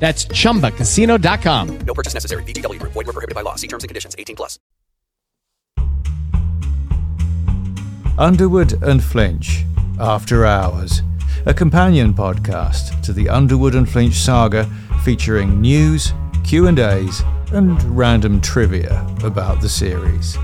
That's chumbacasino.com. No purchase necessary. VGW Group. Void were prohibited by law. See terms and conditions. 18 plus. Underwood and Flinch, After Hours, a companion podcast to the Underwood and Flinch saga featuring news, Q&As, and random trivia about the series.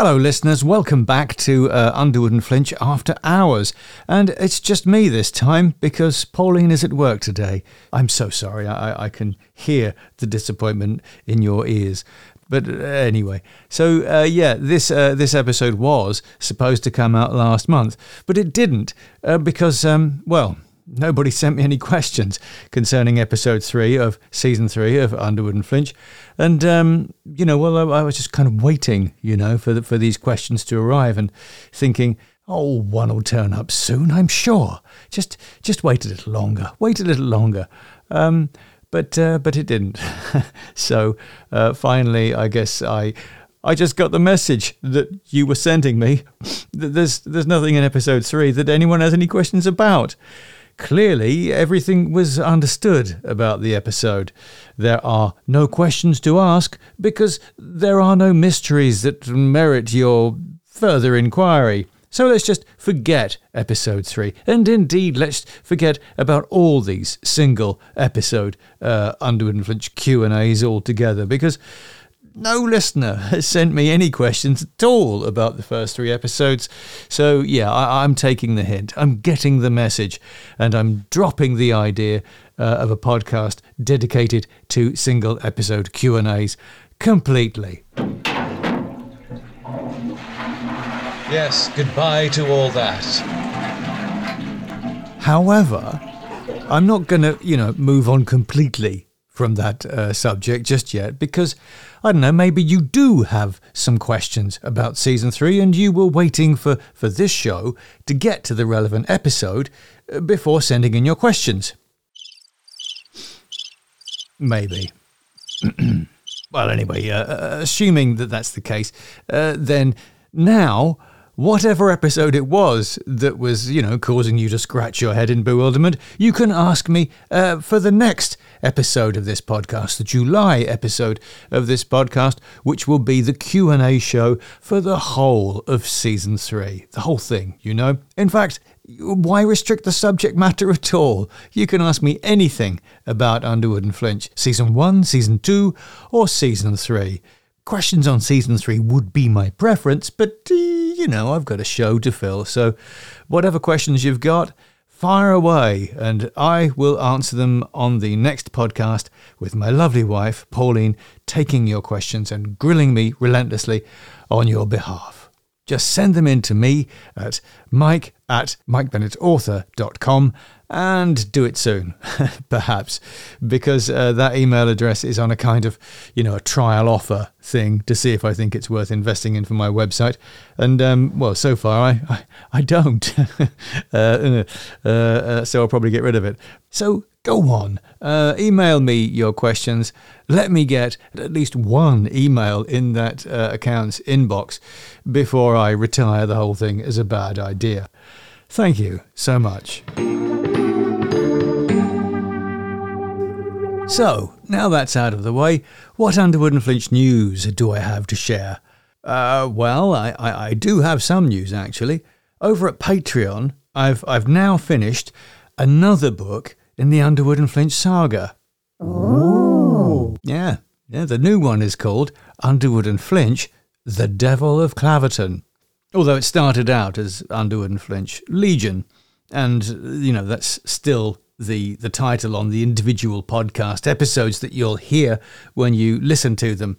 Hello, listeners. Welcome back to uh, Underwood and Flinch After Hours. And it's just me this time because Pauline is at work today. I'm so sorry. I, I can hear the disappointment in your ears. But uh, anyway, so uh, yeah, this uh, this episode was supposed to come out last month, but it didn't uh, because, um, well, nobody sent me any questions concerning episode three of season three of Underwood and Flinch, and um, you know, well, I, I was just kind of waiting, you know, for the, for these questions to arrive and thinking. Oh, one will turn up soon, I'm sure. Just, just wait a little longer. Wait a little longer. Um, but, uh, but it didn't. so uh, finally, I guess I, I just got the message that you were sending me. There's, there's nothing in episode three that anyone has any questions about. Clearly, everything was understood about the episode. There are no questions to ask because there are no mysteries that merit your further inquiry. So let's just forget episode three, and indeed let's forget about all these single episode uh, Underwood and Flinch Q and A's altogether, because no listener has sent me any questions at all about the first three episodes. So yeah, I, I'm taking the hint. I'm getting the message, and I'm dropping the idea uh, of a podcast dedicated to single episode Q and A's completely. Yes, goodbye to all that. However, I'm not going to, you know, move on completely from that uh, subject just yet because I don't know, maybe you do have some questions about season three and you were waiting for, for this show to get to the relevant episode uh, before sending in your questions. Maybe. well, anyway, uh, uh, assuming that that's the case, uh, then now, whatever episode it was that was, you know, causing you to scratch your head in bewilderment, you can ask me uh, for the next episode of this podcast, the July episode of this podcast, which will be the Q&A show for the whole of season 3. The whole thing, you know. In fact, why restrict the subject matter at all? You can ask me anything about Underwood and Flinch, season 1, season 2, or season 3. Questions on season 3 would be my preference, but uh, you know, I've got a show to fill, so whatever questions you've got, fire away, and I will answer them on the next podcast with my lovely wife, Pauline, taking your questions and grilling me relentlessly on your behalf. Just send them in to me at mike at mikebennettauthor.com and do it soon, perhaps, because uh, that email address is on a kind of, you know, a trial offer thing to see if I think it's worth investing in for my website. And, um, well, so far I, I, I don't. uh, uh, uh, so I'll probably get rid of it. So go on, uh, email me your questions. Let me get at least one email in that uh, account's inbox before I retire the whole thing as a bad idea. Thank you so much. So, now that's out of the way, what Underwood and Flinch news do I have to share? Uh, well, I, I, I do have some news actually. Over at Patreon, I've, I've now finished another book in the Underwood and Flinch saga. Ooh. Yeah, the new one is called Underwood and Flinch, The Devil of Claverton. Although it started out as Underwood and Flinch Legion, and you know that's still the the title on the individual podcast episodes that you'll hear when you listen to them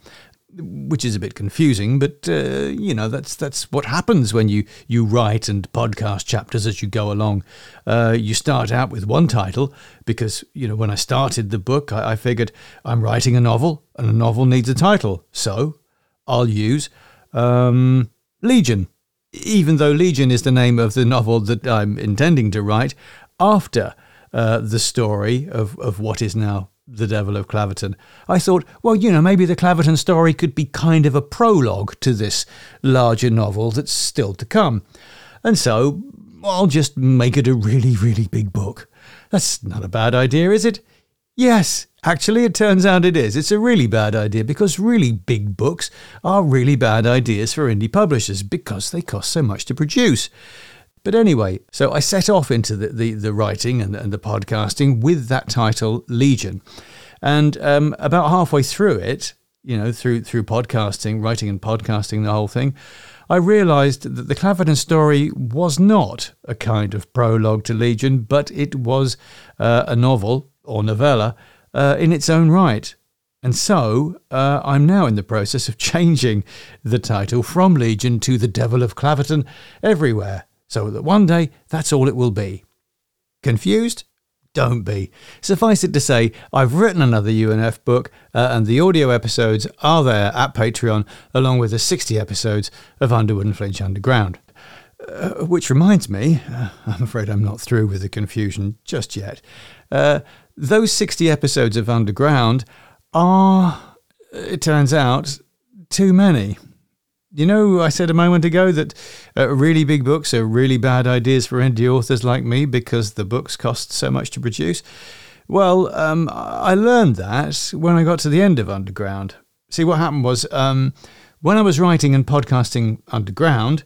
which is a bit confusing, but uh, you know that's that's what happens when you you write and podcast chapters as you go along. Uh, you start out with one title because you know when I started the book, I, I, figured I'm writing a novel and a novel needs a title, so I'll use um, Legion, even though Legion is the name of the novel that I'm intending to write after uh, the story of of what is now the Devil of Claverton, I thought, well, you know, maybe the Claverton story could be kind of a prologue to this larger novel that's still to come. And so I'll just make it a really, really big book. That's not a bad idea, is it? Yes, actually, it turns out it is. It's a really bad idea because really big books are really bad ideas for indie publishers because they cost so much to produce. But anyway, so I set off into the, the, the writing and, and, the podcasting with that title, Legion. And um, about halfway through it, you know, through through podcasting, writing and podcasting, the whole thing, I realised that the Claverton story was not a kind of prologue to Legion, but it was uh, a novel or novella uh, in its own right. And so uh, I'm now in the process of changing the title from Legion to The Devil of Claverton everywhere so that one day that's all it will be. Confused? Don't be. Suffice it to say, I've written another UNF book, uh, and the audio episodes are there at Patreon, along with the 60 episodes of Underwood and Flinch Underground. Uh, which reminds me, uh, I'm afraid I'm not through with the confusion just yet. Uh, those 60 episodes of Underground are, it turns out, too many. You know, I said a moment ago that uh, really big books are really bad ideas for indie authors like me because the books cost so much to produce. Well, um, I learned that when I got to the end of Underground. See, what happened was um, when I was writing and podcasting Underground,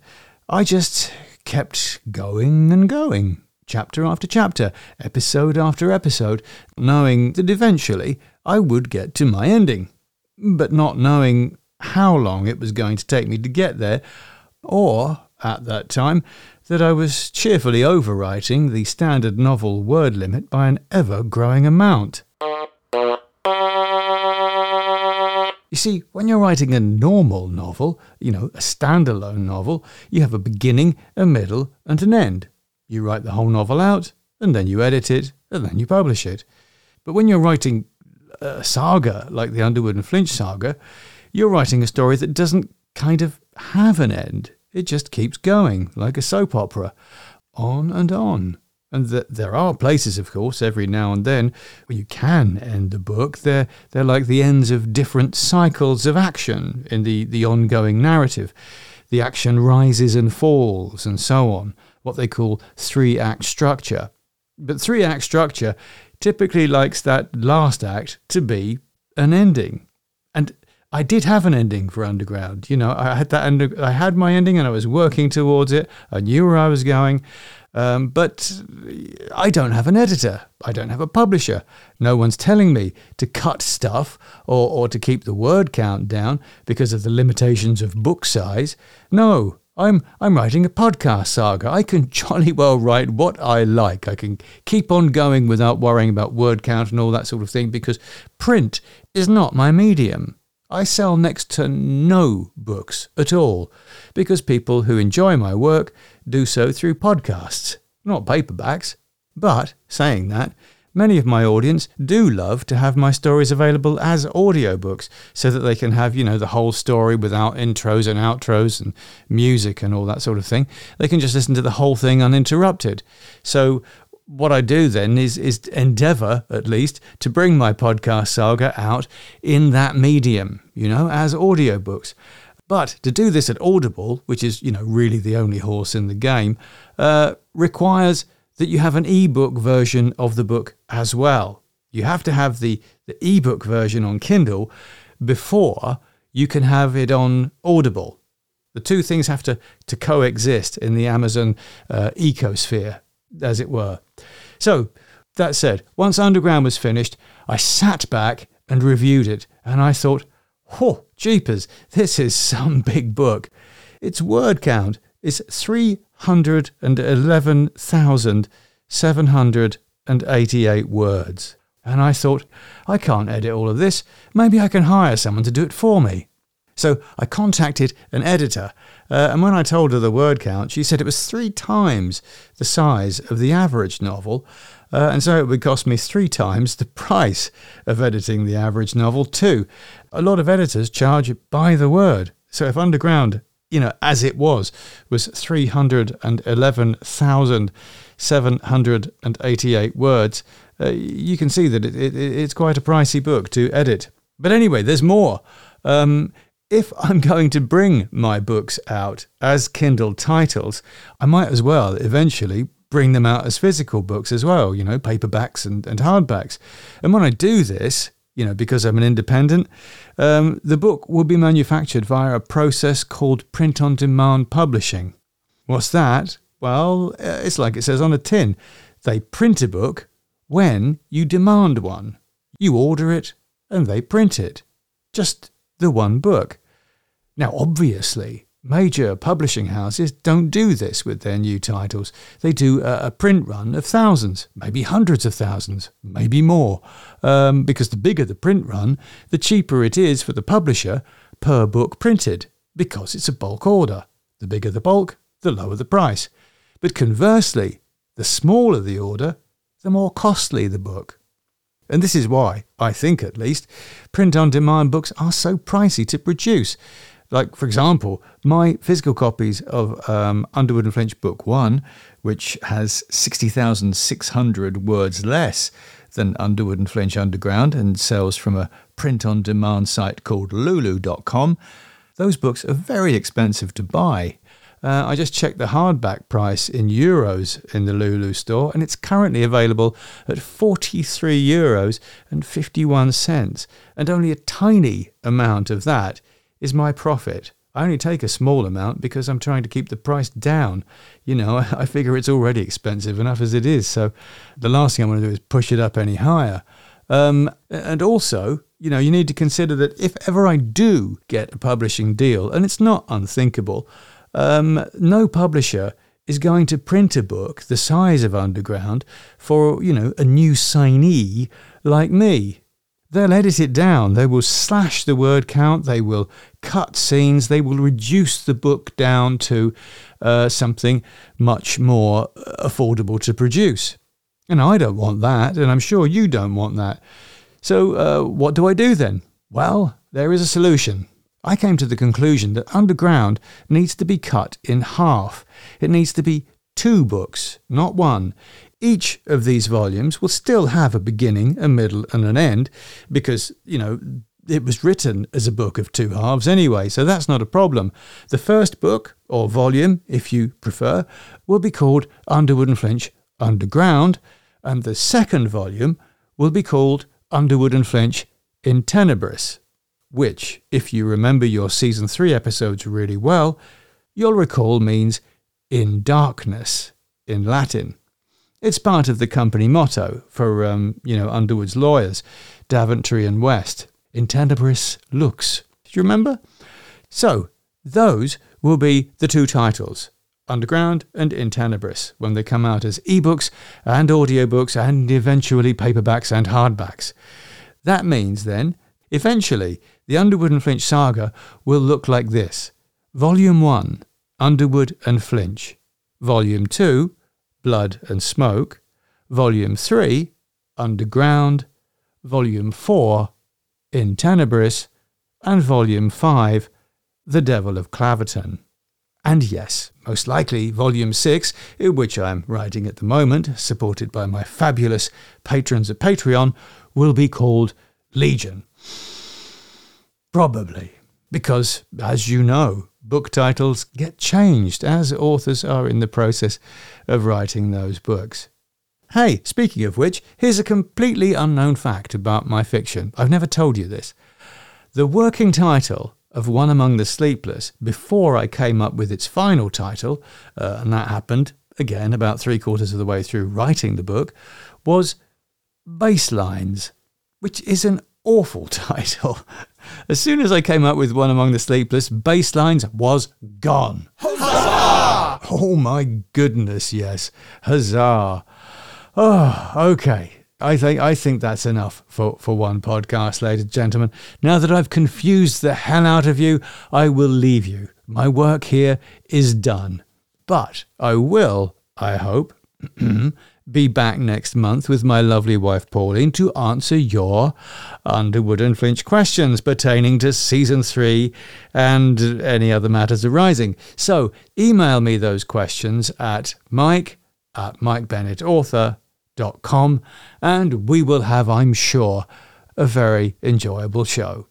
I just kept going and going, chapter after chapter, episode after episode, knowing that eventually I would get to my ending, but not knowing how long it was going to take me to get there, or, at that time, that I was cheerfully overwriting the standard novel word limit by an ever growing amount. You see, when you're writing a normal novel, you know, a standalone novel, you have a beginning, a middle, and an end. You write the whole novel out, and then you edit it, and then you publish it. But when you're writing a saga like the Underwood and Flinch saga, you're writing a story that doesn't kind of have an end. It just keeps going, like a soap opera, on and on. And th- there are places, of course, every now and then where you can end the book. They're, they're like the ends of different cycles of action in the, the ongoing narrative. The action rises and falls, and so on, what they call three act structure. But three act structure typically likes that last act to be an ending. I did have an ending for Underground. You know, I had that under, I had my ending and I was working towards it. I knew where I was going. Um, but I don't have an editor. I don't have a publisher. No one's telling me to cut stuff or, or to keep the word count down because of the limitations of book size. No, I'm I'm writing a podcast saga. I can jolly well write what I like. I can keep on going without worrying about word count and all that sort of thing because print is not my medium. I sell next to no books at all because people who enjoy my work do so through podcasts, not paperbacks. But, saying that, many of my audience do love to have my stories available as audiobooks so that they can have, you know, the whole story without intros and outros and music and all that sort of thing. They can just listen to the whole thing uninterrupted. So what I do then is is endeavor at least to bring my podcast saga out in that medium, you know, as audiobooks. But to do this at Audible, which is you know really the only horse in the game, uh, requires that you have an ebook version of the book as well. You have to have the the ebook version on Kindle before you can have it on Audible. The two things have to, to coexist in the Amazon uh, ecosphere, as it were. So, that said, once Underground was finished, I sat back and reviewed it, and I thought, oh, jeepers, this is some big book. Its word count is 311,788 words. And I thought, I can't edit all of this. Maybe I can hire someone to do it for me. So I contacted an editor, uh, and when I told her the word count, she said it was three times the size of the average novel, uh, and so it would cost me three times the price of editing the average novel, too. A lot of editors charge by the word. So if Underground, you know, as it was, was 311,788 words, uh, you can see that it, it, it's quite a pricey book to edit. But anyway, there's more. Um, if I'm going to bring my books out as Kindle titles, I might as well eventually bring them out as physical books as well, you know, paperbacks and, and hardbacks. And when I do this, you know, because I'm an independent, um, the book will be manufactured via a process called print on demand publishing. What's that? Well, uh, it's like it says on a tin. They print a book when you demand one. You order it and they print it. Just the one book. Now, obviously, major publishing houses don't do this with their new titles. They do a, a print run of thousands, maybe hundreds of thousands, maybe more. Um, because the bigger the print run, the cheaper it is for the publisher per book printed, because it's a bulk order. The bigger the bulk, the lower the price. But conversely, the smaller the order, the more costly the book. And this is why, I think at least, print on demand books are so pricey to produce. Like, for example, my physical copies of um, Underwood and Flinch Book 1, which has 60,600 words less than Underwood and Flinch Underground and sells from a print on demand site called lulu.com, those books are very expensive to buy. Uh, I just checked the hardback price in euros in the Lulu store, and it's currently available at 43 euros and 51 cents. And only a tiny amount of that is my profit. I only take a small amount because I'm trying to keep the price down. You know, I figure it's already expensive enough as it is. So the last thing I want to do is push it up any higher. Um, and also, you know, you need to consider that if ever I do get a publishing deal, and it's not unthinkable, um, no publisher is going to print a book the size of Underground for, you know, a new signee like me. They'll edit it down. They will slash the word count. They will cut scenes. They will reduce the book down to uh, something much more affordable to produce. And I don't want that, and I'm sure you don't want that. So, uh, what do I do then? Well, there is a solution. I came to the conclusion that Underground needs to be cut in half. It needs to be two books, not one. Each of these volumes will still have a beginning, a middle, and an end because, you know, it was written as a book of two halves anyway, so that's not a problem. The first book, or volume, if you prefer, will be called Underwood and Flinch Underground, and the second volume will be called Underwood and Flinch in Tenebris, which, if you remember your season 3 episodes really well, you'll recall means in darkness in Latin. It's part of the company motto for, um, you know, Underwood's lawyers, Daventry and West. In tenebris lux. Do you remember? So, those will be the two titles, Underground and In Tenebris, when they come out as ebooks and audiobooks and eventually paperbacks and hardbacks. That means then, eventually, the Underwood and Flinch saga will look like this Volume 1, Underwood and Flinch. Volume 2, Blood and Smoke, Volume 3, Underground, Volume 4, In Tenebris, and Volume 5, The Devil of Claverton. And yes, most likely Volume 6, which I'm writing at the moment, supported by my fabulous patrons at Patreon, will be called Legion. Probably, because, as you know, book titles get changed as authors are in the process of writing those books. Hey, speaking of which, here's a completely unknown fact about my fiction. I've never told you this. The working title of One Among the Sleepless, before I came up with its final title, uh, and that happened, again, about three quarters of the way through writing the book, was Baselines, which is an awful title. As soon as I came up with one among the sleepless, Baselines was gone. Huzzah! Oh my goodness, yes. Huzzah. Oh, okay. I think I think that's enough for, for one podcast, ladies and gentlemen. Now that I've confused the hell out of you, I will leave you. My work here is done. But I will, I hope, be back next month with my lovely wife Pauline to answer your Underwood and Flinch questions pertaining to season three and any other matters arising. So email me those questions at mike at mikebennettauthor.com and we will have, I'm sure, a very enjoyable show.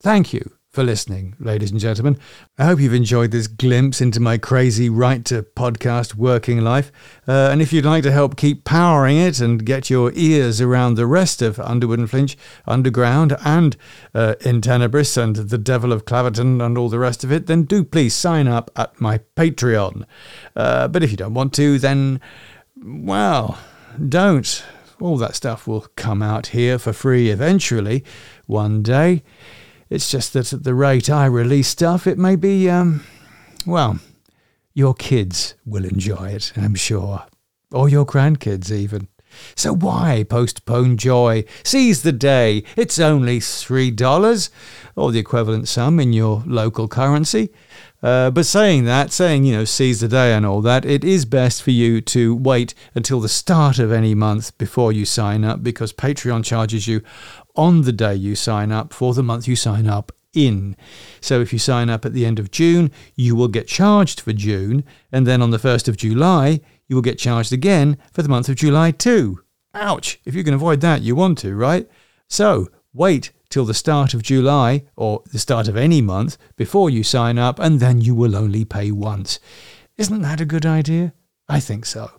Thank you for listening, ladies and gentlemen. I hope you've enjoyed this glimpse into my crazy write to podcast working life. Uh, and if you'd like to help keep powering it and get your ears around the rest of Underwood and Flinch, Underground, and uh, In Tenebris, and The Devil of Claverton, and all the rest of it, then do please sign up at my Patreon. Uh, but if you don't want to, then, well, don't. All that stuff will come out here for free eventually, one day. It's just that at the rate I release stuff, it may be, um, well, your kids will enjoy it, I'm sure. Or your grandkids, even. So why postpone joy? Seize the day. It's only $3, or the equivalent sum in your local currency. Uh, but saying that, saying, you know, seize the day and all that, it is best for you to wait until the start of any month before you sign up because Patreon charges you on the day you sign up for the month you sign up in. So if you sign up at the end of June, you will get charged for June, and then on the 1st of July, you will get charged again for the month of July too. Ouch! If you can avoid that, you want to, right? So wait till the start of July or the start of any month before you sign up, and then you will only pay once. Isn't that a good idea? I think so.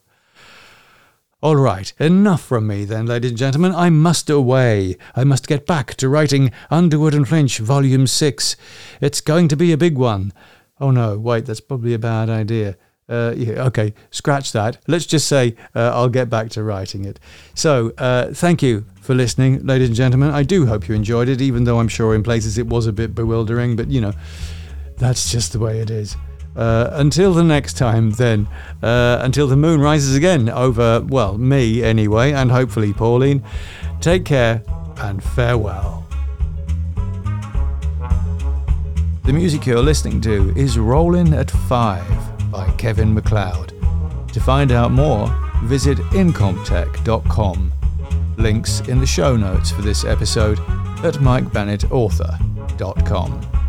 All right, enough from me then, ladies and gentlemen. I must away. I must get back to writing Underwood and Flinch, Volume 6. It's going to be a big one. Oh no, wait, that's probably a bad idea. Uh, yeah, okay, scratch that. Let's just say uh, I'll get back to writing it. So, uh, thank you for listening, ladies and gentlemen. I do hope you enjoyed it, even though I'm sure in places it was a bit bewildering, but you know, that's just the way it is. Uh, until the next time, then, uh, until the moon rises again over, well, me anyway, and hopefully Pauline, take care and farewell. The music you're listening to is Rolling at Five by Kevin MacLeod. To find out more, visit incompetech.com. Links in the show notes for this episode at mikebennettauthor.com.